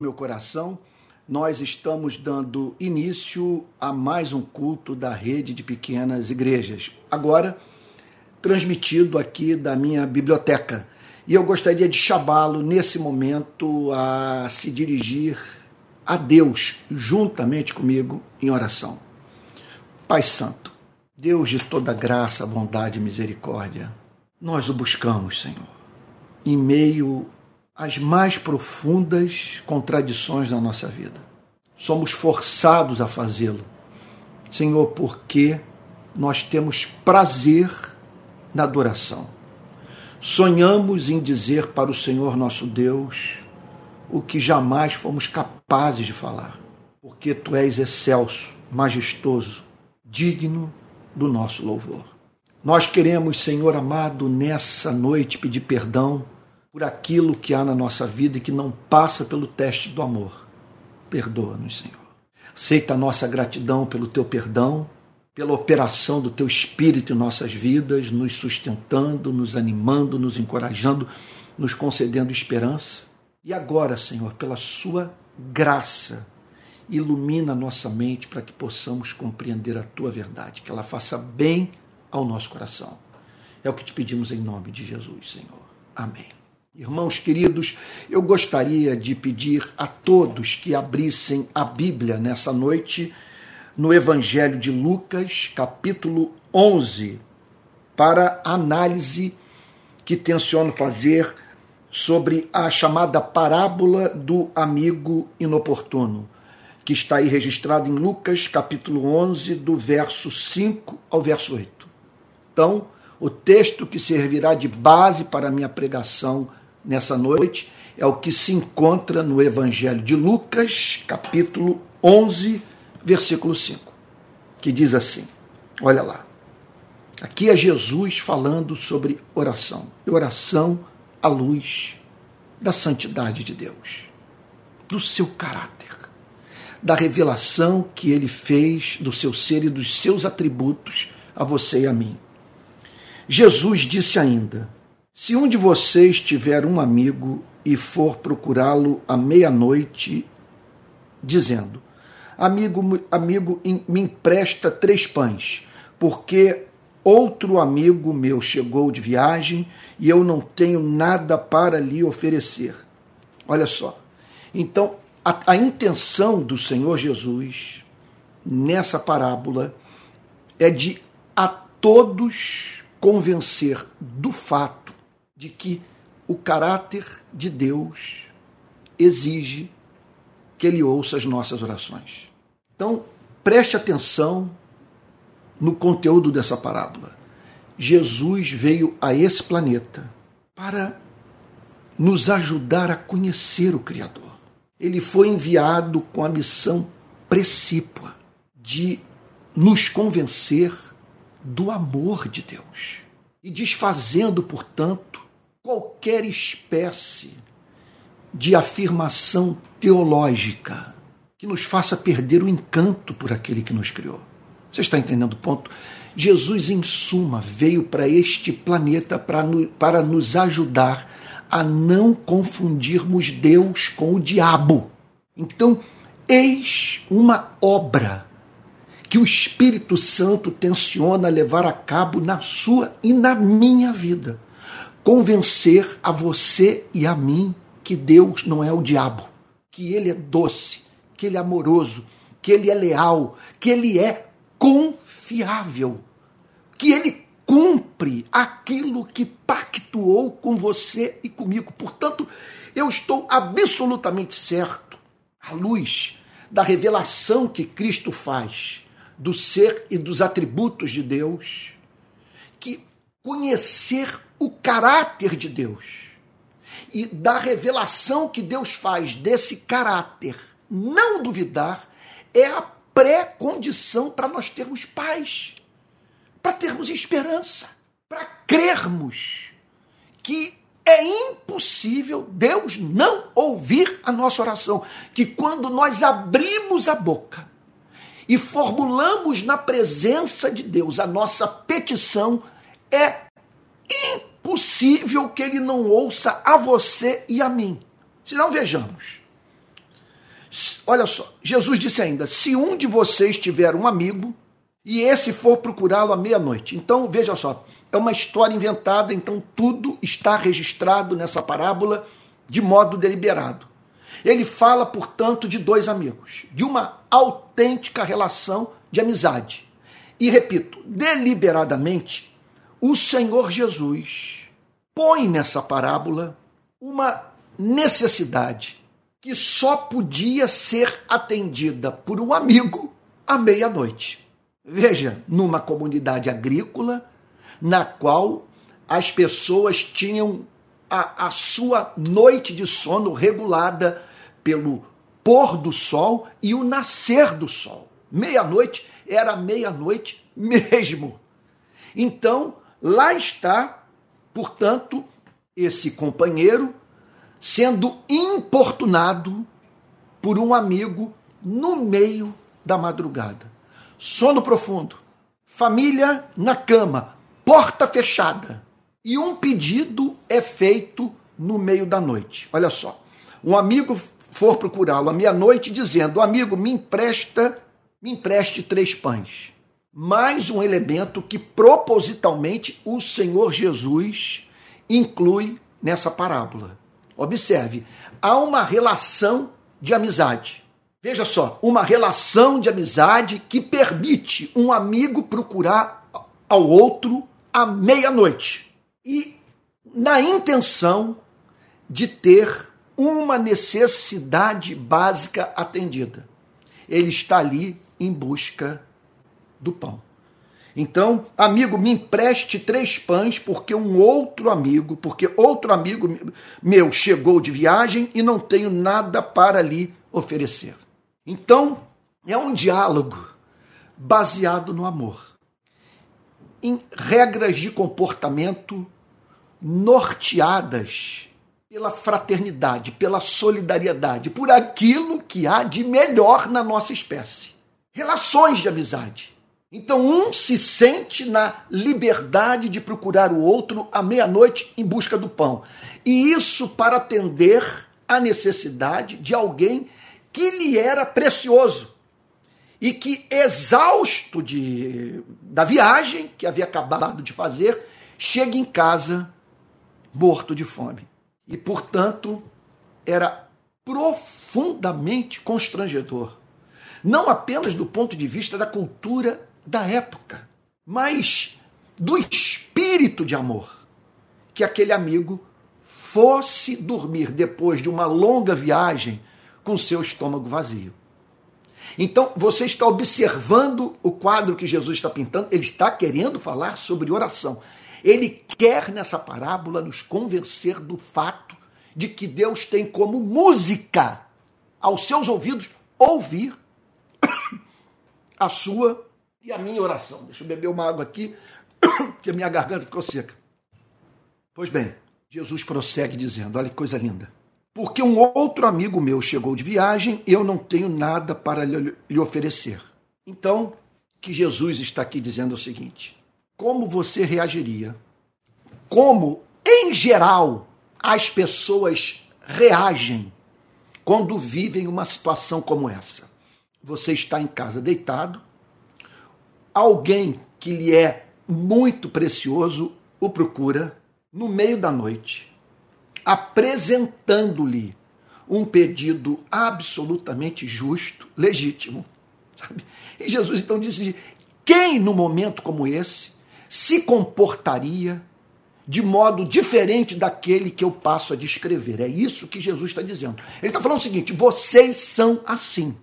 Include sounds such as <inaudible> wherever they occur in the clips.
meu coração, nós estamos dando início a mais um culto da rede de pequenas igrejas. Agora, transmitido aqui da minha biblioteca. E eu gostaria de chamá-lo nesse momento a se dirigir a Deus juntamente comigo em oração. Pai Santo, Deus de toda graça, bondade e misericórdia, nós o buscamos, Senhor, em meio as mais profundas contradições da nossa vida. Somos forçados a fazê-lo, Senhor, porque nós temos prazer na adoração. Sonhamos em dizer para o Senhor nosso Deus o que jamais fomos capazes de falar, porque tu és excelso, majestoso, digno do nosso louvor. Nós queremos, Senhor amado, nessa noite pedir perdão por aquilo que há na nossa vida e que não passa pelo teste do amor. Perdoa-nos, Senhor. Aceita a nossa gratidão pelo teu perdão, pela operação do teu espírito em nossas vidas, nos sustentando, nos animando, nos encorajando, nos concedendo esperança. E agora, Senhor, pela sua graça, ilumina nossa mente para que possamos compreender a tua verdade, que ela faça bem ao nosso coração. É o que te pedimos em nome de Jesus, Senhor. Amém. Irmãos queridos, eu gostaria de pedir a todos que abrissem a Bíblia nessa noite no Evangelho de Lucas, capítulo 11, para a análise que tenciono fazer sobre a chamada parábola do amigo inoportuno, que está aí registrada em Lucas, capítulo 11, do verso 5 ao verso 8. Então, o texto que servirá de base para a minha pregação nessa noite é o que se encontra no Evangelho de Lucas, capítulo 11, versículo 5, que diz assim: Olha lá. Aqui é Jesus falando sobre oração. E oração à luz da santidade de Deus, do seu caráter, da revelação que ele fez do seu ser e dos seus atributos a você e a mim. Jesus disse ainda: se um de vocês tiver um amigo e for procurá-lo à meia-noite, dizendo: Amigo, amigo, me empresta três pães, porque outro amigo meu chegou de viagem e eu não tenho nada para lhe oferecer. Olha só. Então, a, a intenção do Senhor Jesus nessa parábola é de a todos convencer do fato de que o caráter de Deus exige que ele ouça as nossas orações. Então, preste atenção no conteúdo dessa parábola. Jesus veio a esse planeta para nos ajudar a conhecer o Criador. Ele foi enviado com a missão precípua de nos convencer do amor de Deus e desfazendo, portanto, qualquer espécie de afirmação teológica que nos faça perder o encanto por aquele que nos criou. Você está entendendo o ponto? Jesus, em suma, veio para este planeta para, para nos ajudar a não confundirmos Deus com o diabo. Então, eis uma obra que o Espírito Santo tenciona levar a cabo na sua e na minha vida convencer a você e a mim que Deus não é o diabo, que ele é doce, que ele é amoroso, que ele é leal, que ele é confiável, que ele cumpre aquilo que pactuou com você e comigo. Portanto, eu estou absolutamente certo, à luz da revelação que Cristo faz do ser e dos atributos de Deus, que conhecer o caráter de Deus e da revelação que Deus faz desse caráter, não duvidar, é a pré-condição para nós termos paz, para termos esperança, para crermos que é impossível Deus não ouvir a nossa oração, que quando nós abrimos a boca e formulamos na presença de Deus a nossa petição, é impossível que ele não ouça a você e a mim. Se não, vejamos. olha só, Jesus disse ainda: se um de vocês tiver um amigo e esse for procurá-lo à meia-noite. Então, veja só, é uma história inventada, então tudo está registrado nessa parábola de modo deliberado. Ele fala, portanto, de dois amigos, de uma autêntica relação de amizade. E repito, deliberadamente, o Senhor Jesus põe nessa parábola uma necessidade que só podia ser atendida por um amigo à meia-noite. Veja, numa comunidade agrícola, na qual as pessoas tinham a, a sua noite de sono regulada pelo pôr do sol e o nascer do sol. Meia-noite era meia-noite mesmo. Então, lá está, portanto, esse companheiro sendo importunado por um amigo no meio da madrugada. Sono profundo, família na cama, porta fechada. E um pedido é feito no meio da noite. Olha só. Um amigo for procurá-lo à meia-noite dizendo: "Amigo, me empresta, me empreste três pães". Mais um elemento que propositalmente o Senhor Jesus inclui nessa parábola. Observe, há uma relação de amizade. Veja só, uma relação de amizade que permite um amigo procurar ao outro à meia-noite. E na intenção de ter uma necessidade básica atendida. Ele está ali em busca do pão. Então, amigo, me empreste três pães, porque um outro amigo, porque outro amigo meu chegou de viagem e não tenho nada para lhe oferecer. Então, é um diálogo baseado no amor, em regras de comportamento norteadas pela fraternidade, pela solidariedade, por aquilo que há de melhor na nossa espécie. Relações de amizade então, um se sente na liberdade de procurar o outro à meia-noite em busca do pão. E isso para atender à necessidade de alguém que lhe era precioso e que, exausto de, da viagem que havia acabado de fazer, chega em casa morto de fome. E, portanto, era profundamente constrangedor. Não apenas do ponto de vista da cultura da época, mas do espírito de amor. Que aquele amigo fosse dormir depois de uma longa viagem com seu estômago vazio. Então, você está observando o quadro que Jesus está pintando, ele está querendo falar sobre oração. Ele quer nessa parábola nos convencer do fato de que Deus tem como música aos seus ouvidos ouvir <coughs> a sua e a minha oração. Deixa eu beber uma água aqui, <coughs> que a minha garganta ficou seca. Pois bem, Jesus prossegue dizendo: olha que coisa linda. Porque um outro amigo meu chegou de viagem e eu não tenho nada para lhe oferecer. Então, que Jesus está aqui dizendo o seguinte: como você reagiria? Como, em geral, as pessoas reagem quando vivem uma situação como essa? Você está em casa deitado, alguém que lhe é muito precioso o procura no meio da noite, apresentando-lhe um pedido absolutamente justo, legítimo. Sabe? E Jesus então disse: quem no momento como esse se comportaria de modo diferente daquele que eu passo a descrever? É isso que Jesus está dizendo. Ele está falando o seguinte: vocês são assim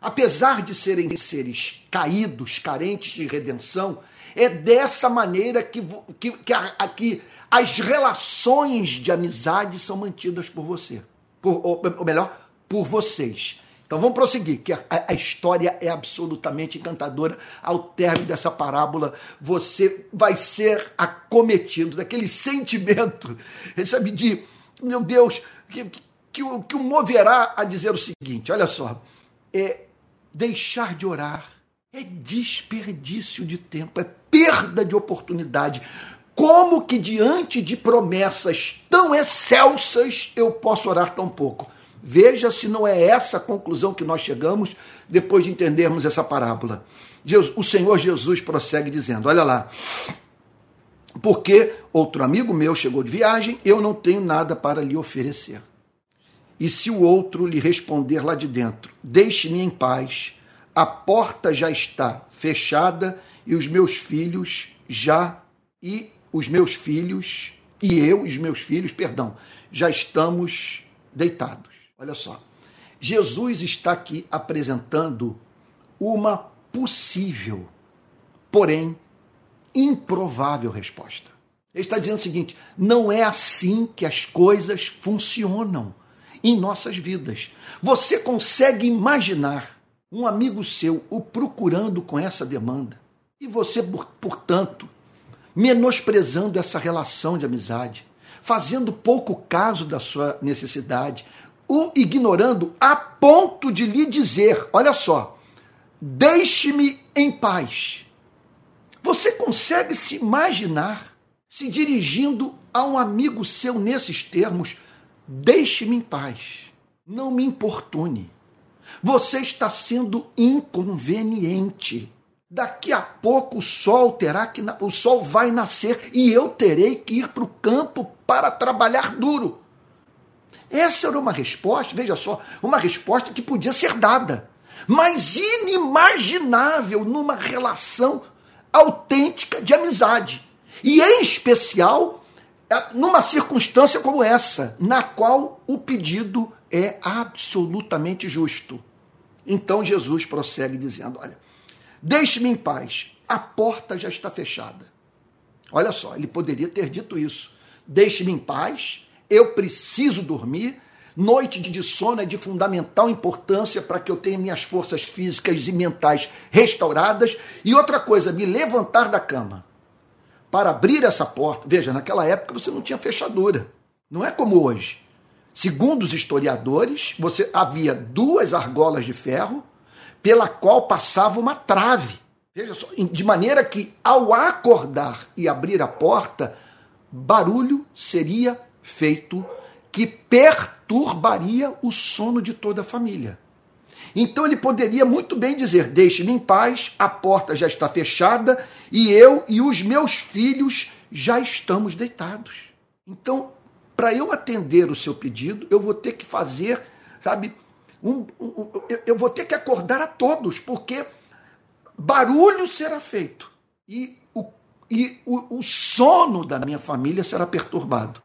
apesar de serem seres caídos, carentes de redenção, é dessa maneira que, que, que, a, que as relações de amizade são mantidas por você. Por, ou, ou, melhor, por vocês. Então vamos prosseguir, que a, a, história é absolutamente encantadora. Ao término dessa parábola, você vai ser acometido daquele sentimento, sabe, de, meu Deus, que, que, que, o, moverá a dizer o seguinte: olha só, é, deixar de orar é desperdício de tempo, é perda de oportunidade. Como que diante de promessas tão excelsas eu posso orar tão pouco? Veja se não é essa a conclusão que nós chegamos depois de entendermos essa parábola. o Senhor Jesus prossegue dizendo: Olha lá. Porque outro amigo meu chegou de viagem, eu não tenho nada para lhe oferecer. E se o outro lhe responder lá de dentro: Deixe-me em paz, a porta já está fechada e os meus filhos já e os meus filhos e eu e os meus filhos, perdão, já estamos deitados. Olha só. Jesus está aqui apresentando uma possível, porém improvável resposta. Ele está dizendo o seguinte: não é assim que as coisas funcionam em nossas vidas. Você consegue imaginar um amigo seu o procurando com essa demanda e você, portanto, menosprezando essa relação de amizade, fazendo pouco caso da sua necessidade, o ignorando a ponto de lhe dizer: olha só, deixe-me em paz. Você consegue se imaginar se dirigindo a um amigo seu nesses termos: deixe-me em paz, não me importune. Você está sendo inconveniente. Daqui a pouco o sol terá que o sol vai nascer e eu terei que ir para o campo para trabalhar duro. Essa era uma resposta, veja só, uma resposta que podia ser dada, mas inimaginável numa relação autêntica de amizade. E em especial numa circunstância como essa, na qual o pedido é absolutamente justo. Então Jesus prossegue dizendo: Olha, Deixe-me em paz. A porta já está fechada. Olha só, ele poderia ter dito isso. Deixe-me em paz. Eu preciso dormir. Noite de sono é de fundamental importância para que eu tenha minhas forças físicas e mentais restauradas. E outra coisa, me levantar da cama para abrir essa porta. Veja, naquela época você não tinha fechadura. Não é como hoje. Segundo os historiadores, você havia duas argolas de ferro pela qual passava uma trave. Veja só, de maneira que ao acordar e abrir a porta, barulho seria feito que perturbaria o sono de toda a família. Então ele poderia muito bem dizer: Deixe-me em paz, a porta já está fechada e eu e os meus filhos já estamos deitados. Então, para eu atender o seu pedido, eu vou ter que fazer, sabe, um, um, eu vou ter que acordar a todos, porque barulho será feito e o, e o, o sono da minha família será perturbado.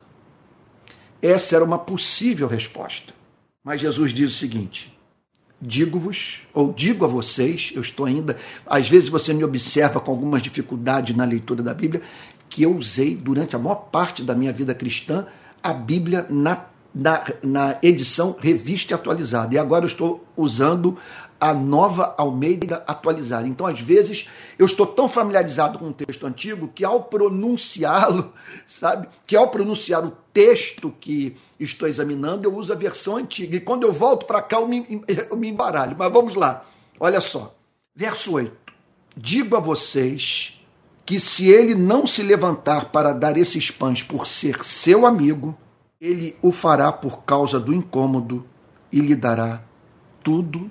Essa era uma possível resposta. Mas Jesus diz o seguinte: digo-vos, ou digo a vocês, eu estou ainda, às vezes você me observa com algumas dificuldades na leitura da Bíblia, que eu usei durante a maior parte da minha vida cristã a Bíblia na na, na edição revista e atualizada. E agora eu estou usando a nova Almeida atualizada. Então, às vezes, eu estou tão familiarizado com o texto antigo que ao pronunciá-lo, <laughs> sabe? Que ao pronunciar o texto que estou examinando, eu uso a versão antiga. E quando eu volto para cá, eu me, eu me embaralho. Mas vamos lá. Olha só. Verso 8. Digo a vocês que se ele não se levantar para dar esses pães por ser seu amigo, ele o fará por causa do incômodo e lhe dará tudo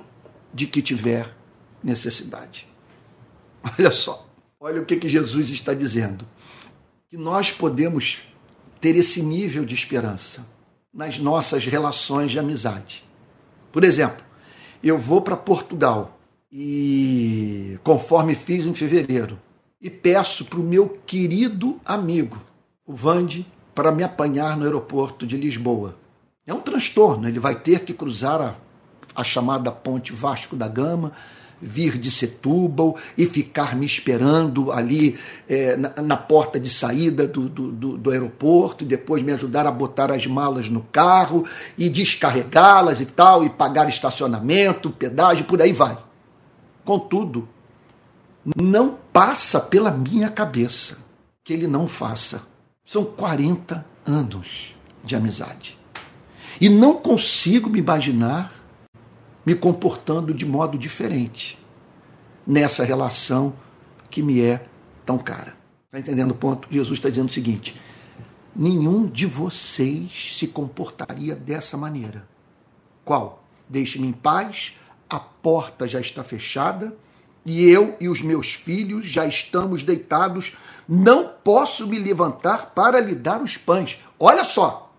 de que tiver necessidade. <laughs> Olha só, olha o que, que Jesus está dizendo. Que nós podemos ter esse nível de esperança nas nossas relações de amizade. Por exemplo, eu vou para Portugal e, conforme fiz em fevereiro, e peço para o meu querido amigo, o Vande, para me apanhar no aeroporto de Lisboa. É um transtorno, ele vai ter que cruzar a, a chamada ponte Vasco da Gama, vir de Setúbal e ficar me esperando ali é, na, na, porta de saída do, do, do, do, aeroporto, depois me ajudar a botar as malas no carro e descarregá-las e tal, e pagar estacionamento, pedágio, por aí vai. Contudo, não passa pela minha cabeça que ele não faça são 40 anos de amizade. E não consigo me imaginar me comportando de modo diferente nessa relação que me é tão cara. Está entendendo o ponto? Jesus está dizendo o seguinte: nenhum de vocês se comportaria dessa maneira Qual? Deixe-me em paz, a porta já está fechada e eu e os meus filhos já estamos deitados. Não posso me levantar para lhe dar os pães. Olha só.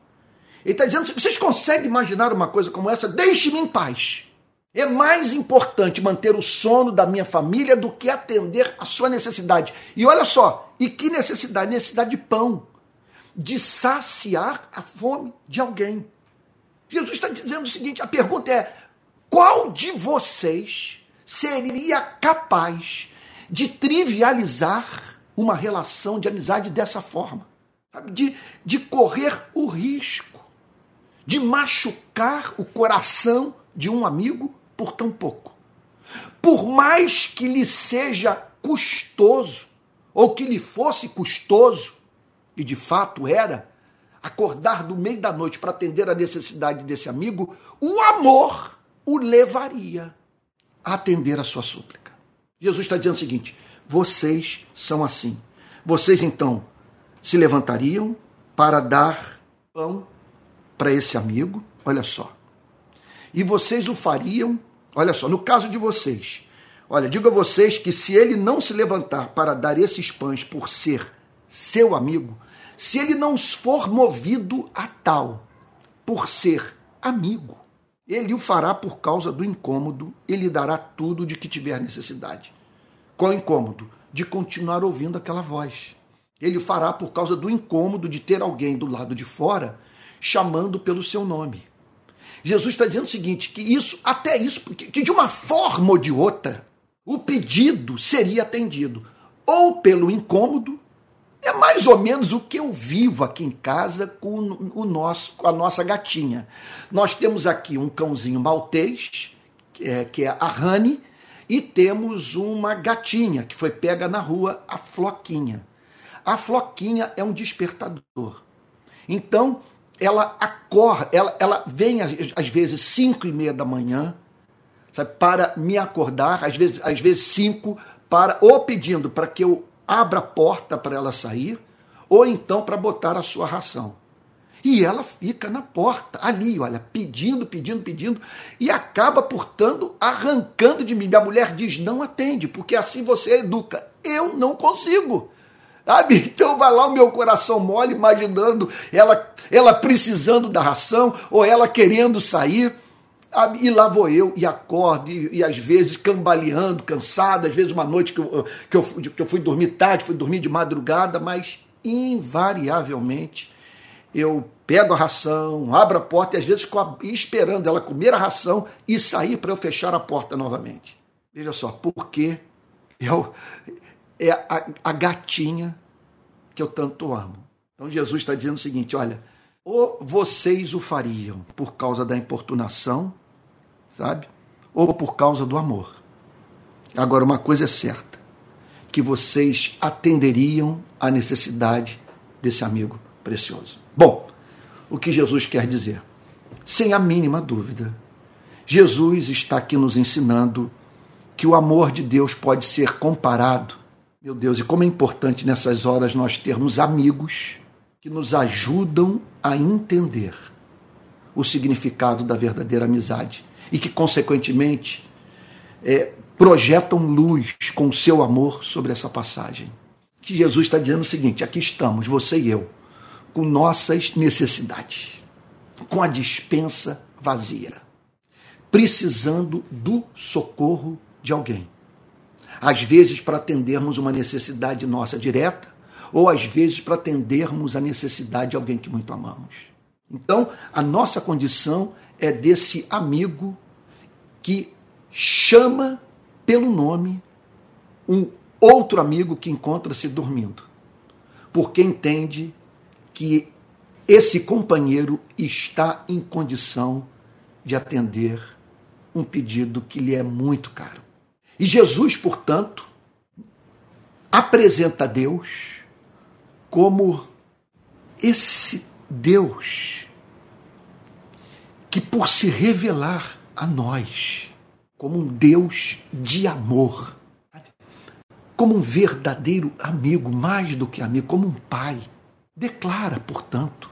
Ele está dizendo: vocês conseguem imaginar uma coisa como essa? Deixe-me em paz. É mais importante manter o sono da minha família do que atender a sua necessidade. E olha só, e que necessidade? Necessidade de pão, de saciar a fome de alguém. Jesus está dizendo o seguinte: a pergunta é: qual de vocês seria capaz de trivializar uma relação de amizade dessa forma? De, de correr o risco de machucar o coração de um amigo por tão pouco. Por mais que lhe seja custoso, ou que lhe fosse custoso, e de fato era, acordar no meio da noite para atender a necessidade desse amigo, o amor o levaria a atender a sua súplica. Jesus está dizendo o seguinte: vocês são assim. Vocês então se levantariam para dar pão para esse amigo, olha só. E vocês o fariam Olha só, no caso de vocês, olha, digo a vocês que se ele não se levantar para dar esses pães por ser seu amigo, se ele não for movido a tal por ser amigo, ele o fará por causa do incômodo, ele dará tudo de que tiver necessidade. Qual incômodo? De continuar ouvindo aquela voz. Ele o fará por causa do incômodo de ter alguém do lado de fora chamando pelo seu nome. Jesus está dizendo o seguinte: que isso, até isso, que de uma forma ou de outra, o pedido seria atendido. Ou pelo incômodo, é mais ou menos o que eu vivo aqui em casa com o nosso, com a nossa gatinha. Nós temos aqui um cãozinho maltês, que é, que é a Rani, e temos uma gatinha que foi pega na rua, a Floquinha. A Floquinha é um despertador. Então, ela acorda, ela, ela vem às, às vezes cinco e meia da manhã, sabe, para me acordar, às vezes, às vezes cinco, para ou pedindo para que eu abra a porta para ela sair, ou então para botar a sua ração. E ela fica na porta, ali, olha, pedindo, pedindo, pedindo, e acaba, portanto, arrancando de mim. Minha mulher diz: não atende, porque assim você educa. Eu não consigo. Sabe? Então vai lá o meu coração mole, imaginando ela, ela precisando da ração ou ela querendo sair. E lá vou eu e acordo, e, e, às vezes cambaleando, cansado, às vezes uma noite que eu, que, eu, que eu fui dormir tarde, fui dormir de madrugada, mas invariavelmente eu pego a ração, abro a porta e às vezes fico esperando ela comer a ração e sair para eu fechar a porta novamente. Veja só, porque eu, é a, a gatinha que eu tanto amo. Então Jesus está dizendo o seguinte: olha, ou vocês o fariam por causa da importunação, sabe? Ou por causa do amor. Agora, uma coisa é certa: que vocês atenderiam à necessidade desse amigo precioso. Bom, o que Jesus quer dizer? Sem a mínima dúvida, Jesus está aqui nos ensinando que o amor de Deus pode ser comparado meu Deus, e como é importante nessas horas nós termos amigos que nos ajudam a entender o significado da verdadeira amizade e que, consequentemente, é, projetam luz com seu amor sobre essa passagem. Que Jesus está dizendo o seguinte: aqui estamos, você e eu, com nossas necessidades, com a dispensa vazia, precisando do socorro de alguém às vezes para atendermos uma necessidade nossa direta, ou às vezes para atendermos a necessidade de alguém que muito amamos. Então, a nossa condição é desse amigo que chama pelo nome um outro amigo que encontra-se dormindo, porque entende que esse companheiro está em condição de atender um pedido que lhe é muito caro. E Jesus, portanto, apresenta Deus como esse Deus que, por se revelar a nós como um Deus de amor, como um verdadeiro amigo, mais do que amigo, como um pai, declara, portanto,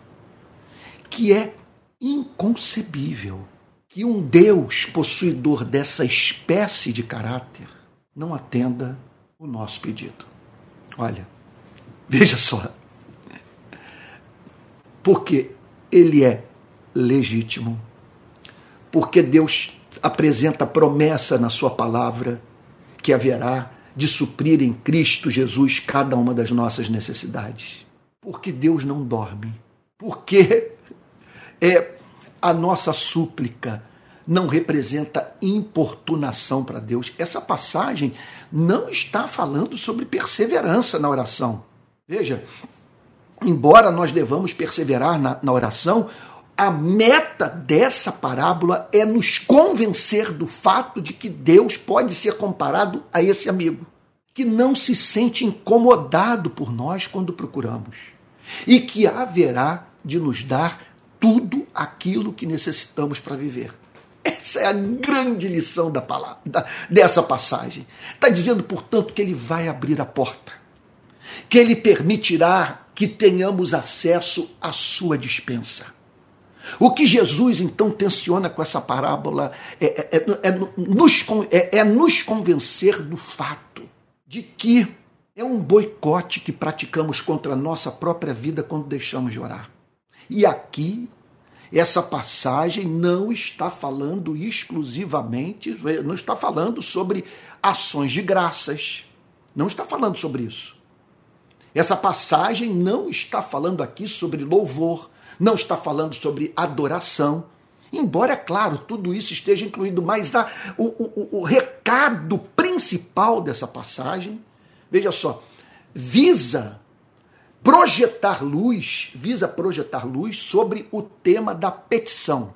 que é inconcebível que um Deus possuidor dessa espécie de caráter não atenda o nosso pedido. Olha, <laughs> veja só. Porque ele é legítimo, porque Deus apresenta promessa na sua palavra que haverá de suprir em Cristo Jesus cada uma das nossas necessidades. Porque Deus não dorme. Porque é a nossa súplica não representa importunação para Deus. Essa passagem não está falando sobre perseverança na oração. Veja, embora nós devamos perseverar na, na oração, a meta dessa parábola é nos convencer do fato de que Deus pode ser comparado a esse amigo, que não se sente incomodado por nós quando procuramos, e que haverá de nos dar tudo aquilo que necessitamos para viver. Essa é a grande lição da palavra, da, dessa passagem. Está dizendo, portanto, que ele vai abrir a porta, que ele permitirá que tenhamos acesso à sua dispensa o que Jesus então tensiona com essa parábola é, é, é, é nos, é, é nos convencer do fato de que é um boicote que praticamos contra a nossa própria vida quando deixamos de orar. E aqui, essa passagem não está falando exclusivamente, não está falando sobre ações de graças. Não está falando sobre isso. Essa passagem não está falando aqui sobre louvor, não está falando sobre adoração. Embora, é claro, tudo isso esteja incluído, mas a, o, o, o recado principal dessa passagem, veja só, visa projetar luz, visa projetar luz sobre o tema da petição,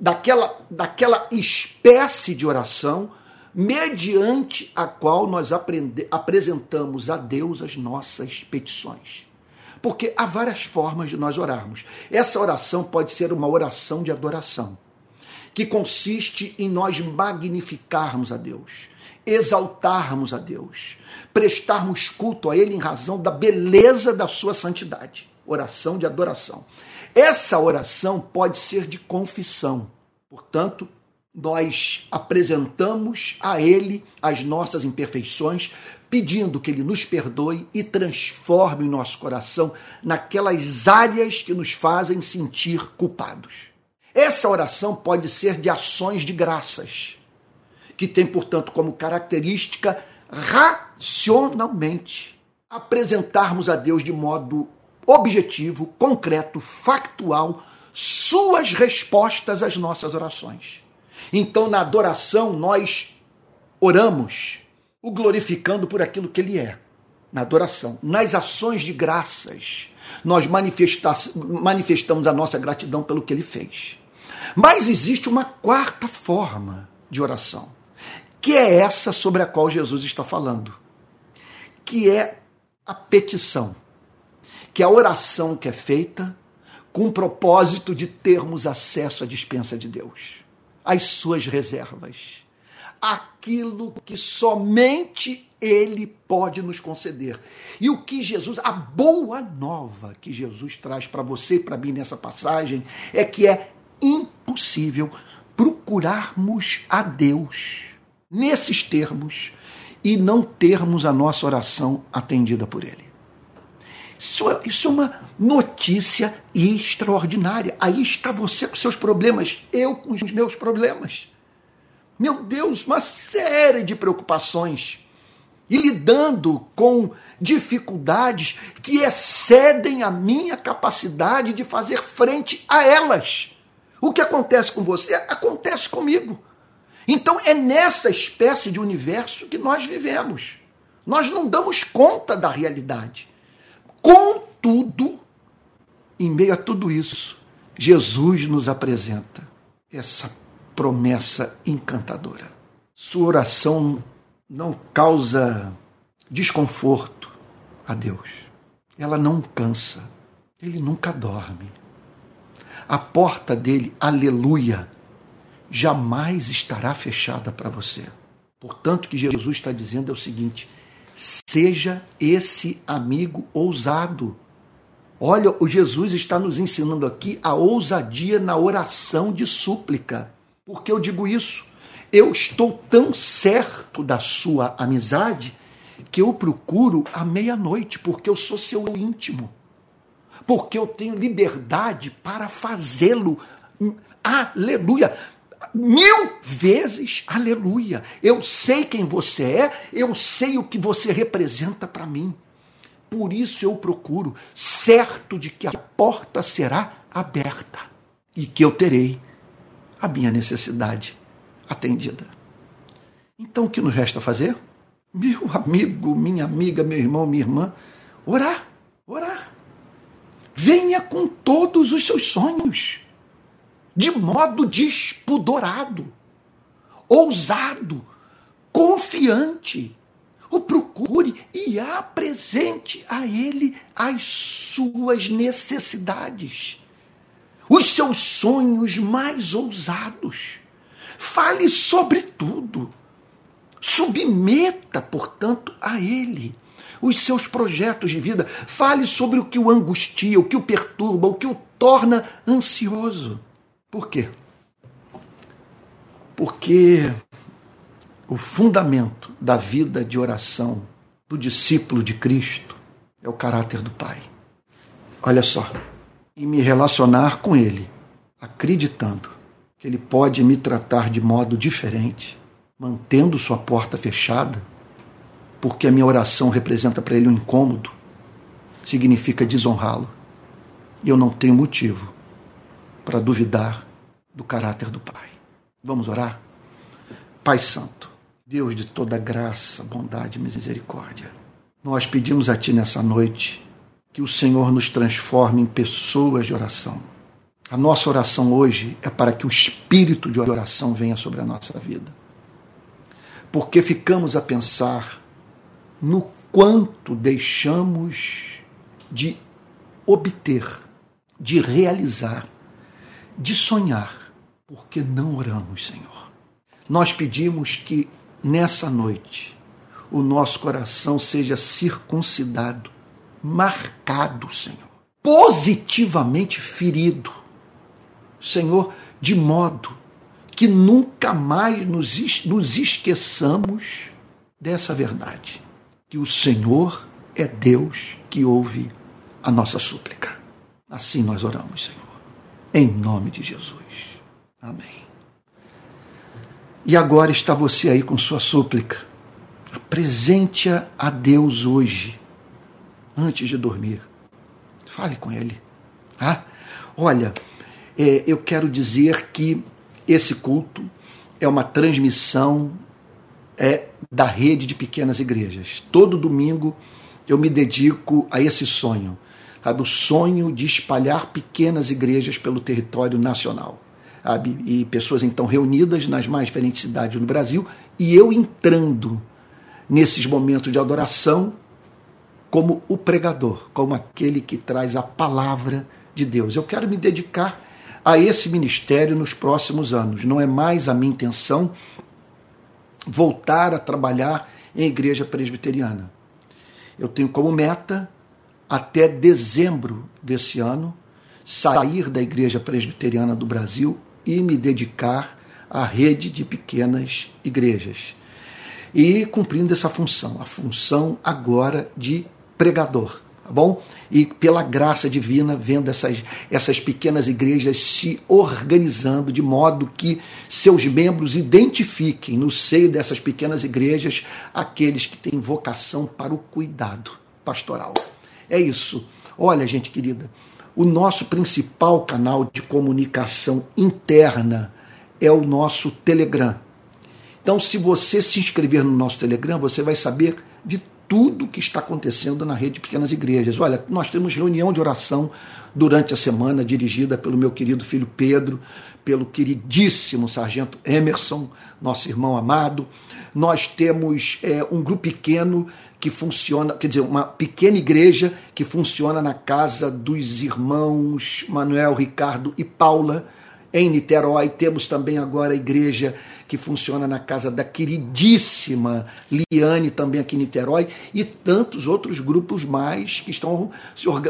daquela, daquela espécie de oração mediante a qual nós aprende, apresentamos a Deus as nossas petições. Porque há várias formas de nós orarmos. Essa oração pode ser uma oração de adoração, que consiste em nós magnificarmos a Deus, exaltarmos a Deus, prestarmos culto a Ele em razão da beleza da sua santidade. Oração de adoração. Essa oração pode ser de confissão. Portanto, nós apresentamos a Ele as nossas imperfeições, pedindo que Ele nos perdoe e transforme o nosso coração naquelas áreas que nos fazem sentir culpados. Essa oração pode ser de ações de graças, que tem, portanto, como característica racionalmente apresentarmos a Deus de modo objetivo, concreto, factual, suas respostas às nossas orações. Então, na adoração, nós oramos o glorificando por aquilo que ele é, na adoração. Nas ações de graças, nós manifestamos a nossa gratidão pelo que ele fez. Mas existe uma quarta forma de oração, que é essa sobre a qual Jesus está falando, que é a petição, que é a oração que é feita com o propósito de termos acesso à dispensa de Deus as suas reservas. Aquilo que somente Ele pode nos conceder. E o que Jesus, a boa nova que Jesus traz para você e para mim nessa passagem, é que é impossível procurarmos a Deus nesses termos e não termos a nossa oração atendida por Ele. Isso é, isso é uma notícia extraordinária. Aí está você com seus problemas, eu com os meus problemas. Meu Deus, uma série de preocupações. E lidando com dificuldades que excedem a minha capacidade de fazer frente a elas. O que acontece com você acontece comigo. Então é nessa espécie de universo que nós vivemos. Nós não damos conta da realidade. Contudo, em meio a tudo isso, Jesus nos apresenta essa promessa encantadora. Sua oração não causa desconforto a Deus. Ela não cansa. Ele nunca dorme. A porta dele, aleluia, jamais estará fechada para você. Portanto, o que Jesus está dizendo é o seguinte: Seja esse amigo ousado. Olha, o Jesus está nos ensinando aqui a ousadia na oração de súplica. Por que eu digo isso? Eu estou tão certo da sua amizade que eu procuro à meia-noite, porque eu sou seu íntimo. Porque eu tenho liberdade para fazê-lo. Aleluia! Mil vezes, aleluia! Eu sei quem você é, eu sei o que você representa para mim. Por isso eu procuro, certo de que a porta será aberta e que eu terei a minha necessidade atendida. Então o que nos resta fazer? Meu amigo, minha amiga, meu irmão, minha irmã, orar, orar. Venha com todos os seus sonhos, de modo despudorado, ousado, confiante. O procure e apresente a ele as suas necessidades, os seus sonhos mais ousados. Fale sobre tudo Submeta, portanto, a Ele os seus projetos de vida. Fale sobre o que o angustia, o que o perturba, o que o torna ansioso. Por quê? Porque o fundamento da vida de oração do discípulo de Cristo é o caráter do Pai. Olha só, e me relacionar com Ele, acreditando que Ele pode me tratar de modo diferente mantendo sua porta fechada, porque a minha oração representa para ele um incômodo, significa desonrá-lo. E eu não tenho motivo para duvidar do caráter do Pai. Vamos orar? Pai Santo, Deus de toda graça, bondade e misericórdia, nós pedimos a Ti nessa noite que o Senhor nos transforme em pessoas de oração. A nossa oração hoje é para que o espírito de oração venha sobre a nossa vida porque ficamos a pensar no quanto deixamos de obter, de realizar, de sonhar, porque não oramos, Senhor. Nós pedimos que nessa noite o nosso coração seja circuncidado, marcado, Senhor, positivamente ferido, Senhor, de modo que nunca mais nos, nos esqueçamos dessa verdade: que o Senhor é Deus que ouve a nossa súplica. Assim nós oramos, Senhor, em nome de Jesus. Amém. E agora está você aí com sua súplica. Apresente-a a Deus hoje, antes de dormir. Fale com Ele. Ah, olha, é, eu quero dizer que esse culto é uma transmissão é, da rede de pequenas igrejas. Todo domingo eu me dedico a esse sonho, sabe? o sonho de espalhar pequenas igrejas pelo território nacional. E pessoas então reunidas nas mais diferentes cidades do Brasil e eu entrando nesses momentos de adoração como o pregador, como aquele que traz a palavra de Deus. Eu quero me dedicar a esse ministério nos próximos anos. Não é mais a minha intenção voltar a trabalhar em igreja presbiteriana. Eu tenho como meta, até dezembro desse ano, sair da igreja presbiteriana do Brasil e me dedicar à rede de pequenas igrejas. E cumprindo essa função, a função agora de pregador tá bom? E pela graça divina, vendo essas, essas pequenas igrejas se organizando de modo que seus membros identifiquem no seio dessas pequenas igrejas aqueles que têm vocação para o cuidado pastoral. É isso. Olha, gente querida, o nosso principal canal de comunicação interna é o nosso Telegram. Então, se você se inscrever no nosso Telegram, você vai saber de tudo que está acontecendo na rede de pequenas igrejas. Olha, nós temos reunião de oração durante a semana, dirigida pelo meu querido filho Pedro, pelo queridíssimo sargento Emerson, nosso irmão amado. Nós temos é, um grupo pequeno que funciona, quer dizer, uma pequena igreja que funciona na casa dos irmãos Manuel, Ricardo e Paula em Niterói. Temos também agora a igreja que funciona na casa da queridíssima Liane, também aqui em Niterói, e tantos outros grupos mais que estão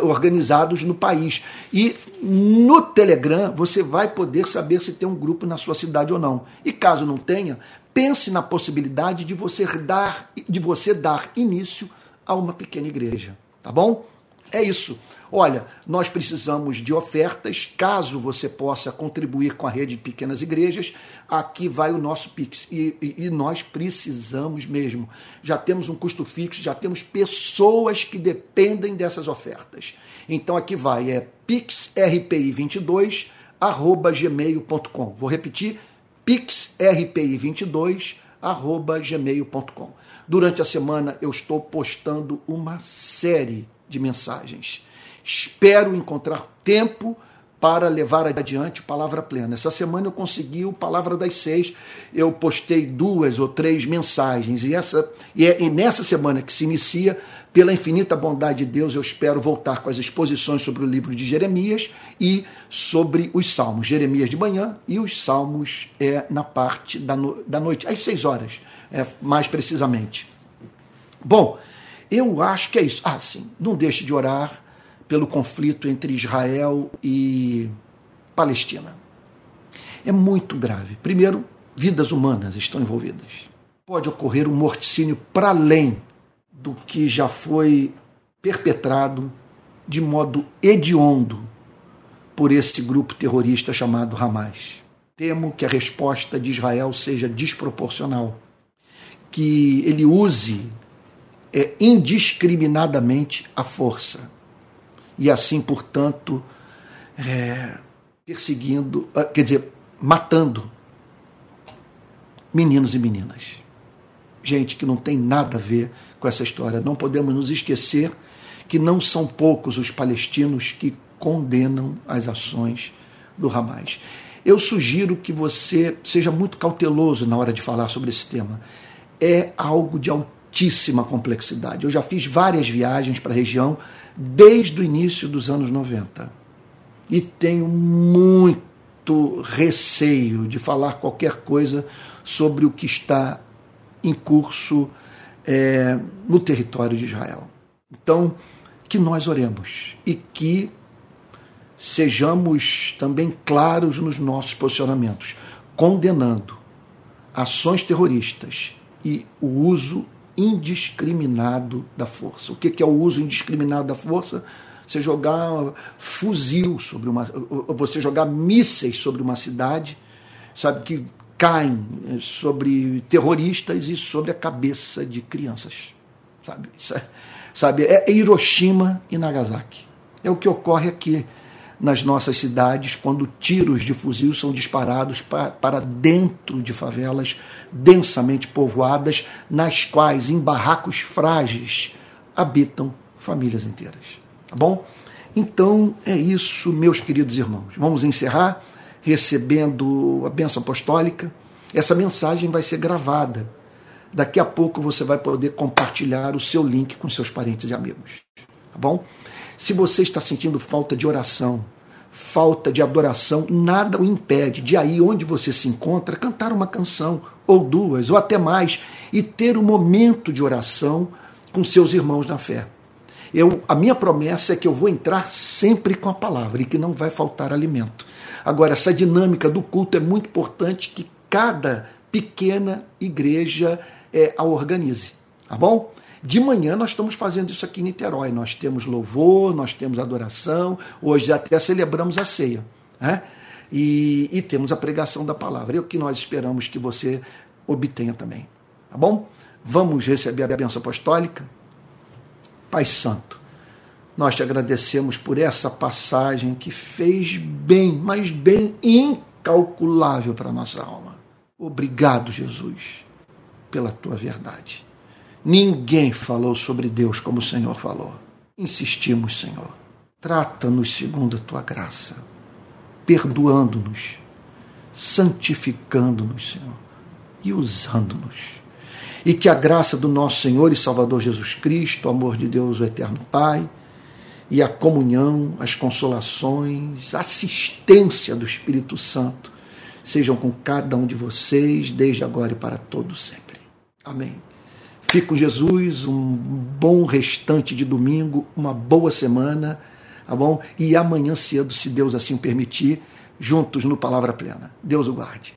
organizados no país. E no Telegram você vai poder saber se tem um grupo na sua cidade ou não. E caso não tenha, pense na possibilidade de você dar, de você dar início a uma pequena igreja. Tá bom? É isso. Olha, nós precisamos de ofertas, caso você possa contribuir com a rede de pequenas igrejas, aqui vai o nosso Pix. E, e, e nós precisamos mesmo. Já temos um custo fixo, já temos pessoas que dependem dessas ofertas. Então aqui vai, é pixrpi22 arroba gmail.com. Vou repetir, pixrpi22 arroba gmail.com. Durante a semana eu estou postando uma série de mensagens Espero encontrar tempo para levar adiante Palavra Plena. Essa semana eu consegui o Palavra das Seis, eu postei duas ou três mensagens, e, essa, e, é, e nessa semana que se inicia, pela infinita bondade de Deus, eu espero voltar com as exposições sobre o livro de Jeremias e sobre os Salmos. Jeremias de manhã e os Salmos é na parte da, no, da noite, às seis horas, é, mais precisamente. Bom, eu acho que é isso. Ah, sim, não deixe de orar pelo conflito entre Israel e Palestina. É muito grave. Primeiro, vidas humanas estão envolvidas. Pode ocorrer um morticínio para além do que já foi perpetrado de modo hediondo por esse grupo terrorista chamado Hamas. Temo que a resposta de Israel seja desproporcional, que ele use é, indiscriminadamente a força e assim, portanto, é, perseguindo, ah, quer dizer, matando meninos e meninas. Gente que não tem nada a ver com essa história. Não podemos nos esquecer que não são poucos os palestinos que condenam as ações do Hamas. Eu sugiro que você seja muito cauteloso na hora de falar sobre esse tema. É algo de altíssima complexidade. Eu já fiz várias viagens para a região desde o início dos anos 90. E tenho muito receio de falar qualquer coisa sobre o que está em curso é, no território de Israel. Então, que nós oremos e que sejamos também claros nos nossos posicionamentos, condenando ações terroristas e o uso indiscriminado da força. O que é o uso indiscriminado da força? Você jogar fuzil sobre uma. Você jogar mísseis sobre uma cidade, sabe, que caem eh, sobre terroristas e sobre a cabeça de crianças. Sabe? Sabe? É Hiroshima e Nagasaki. É o que ocorre aqui nas nossas cidades quando tiros de fuzil são disparados para dentro de favelas densamente povoadas, nas quais, em barracos frágeis, habitam famílias inteiras. Tá bom? Então é isso, meus queridos irmãos. Vamos encerrar recebendo a bênção apostólica. Essa mensagem vai ser gravada. Daqui a pouco você vai poder compartilhar o seu link com seus parentes e amigos. Tá bom? Se você está sentindo falta de oração, falta de adoração, nada o impede de aí onde você se encontra cantar uma canção ou duas ou até mais e ter um momento de oração com seus irmãos na fé. Eu, a minha promessa é que eu vou entrar sempre com a palavra e que não vai faltar alimento. Agora, essa dinâmica do culto é muito importante que cada pequena igreja é, a organize. Tá bom? De manhã nós estamos fazendo isso aqui em Niterói. Nós temos louvor, nós temos adoração, hoje até celebramos a ceia. Né? E, e temos a pregação da palavra. É o que nós esperamos que você obtenha também. Tá bom? Vamos receber a bênção apostólica? Pai Santo, nós te agradecemos por essa passagem que fez bem, mas bem incalculável para a nossa alma. Obrigado, Jesus, pela tua verdade. Ninguém falou sobre Deus como o Senhor falou. Insistimos, Senhor. Trata-nos segundo a tua graça, perdoando-nos, santificando-nos, Senhor, e usando-nos. E que a graça do nosso Senhor e Salvador Jesus Cristo, o amor de Deus, o eterno Pai, e a comunhão, as consolações, a assistência do Espírito Santo sejam com cada um de vocês, desde agora e para todo sempre. Amém. Fique com Jesus, um bom restante de domingo, uma boa semana, tá bom? E amanhã cedo, se Deus assim permitir, juntos no Palavra Plena. Deus o guarde.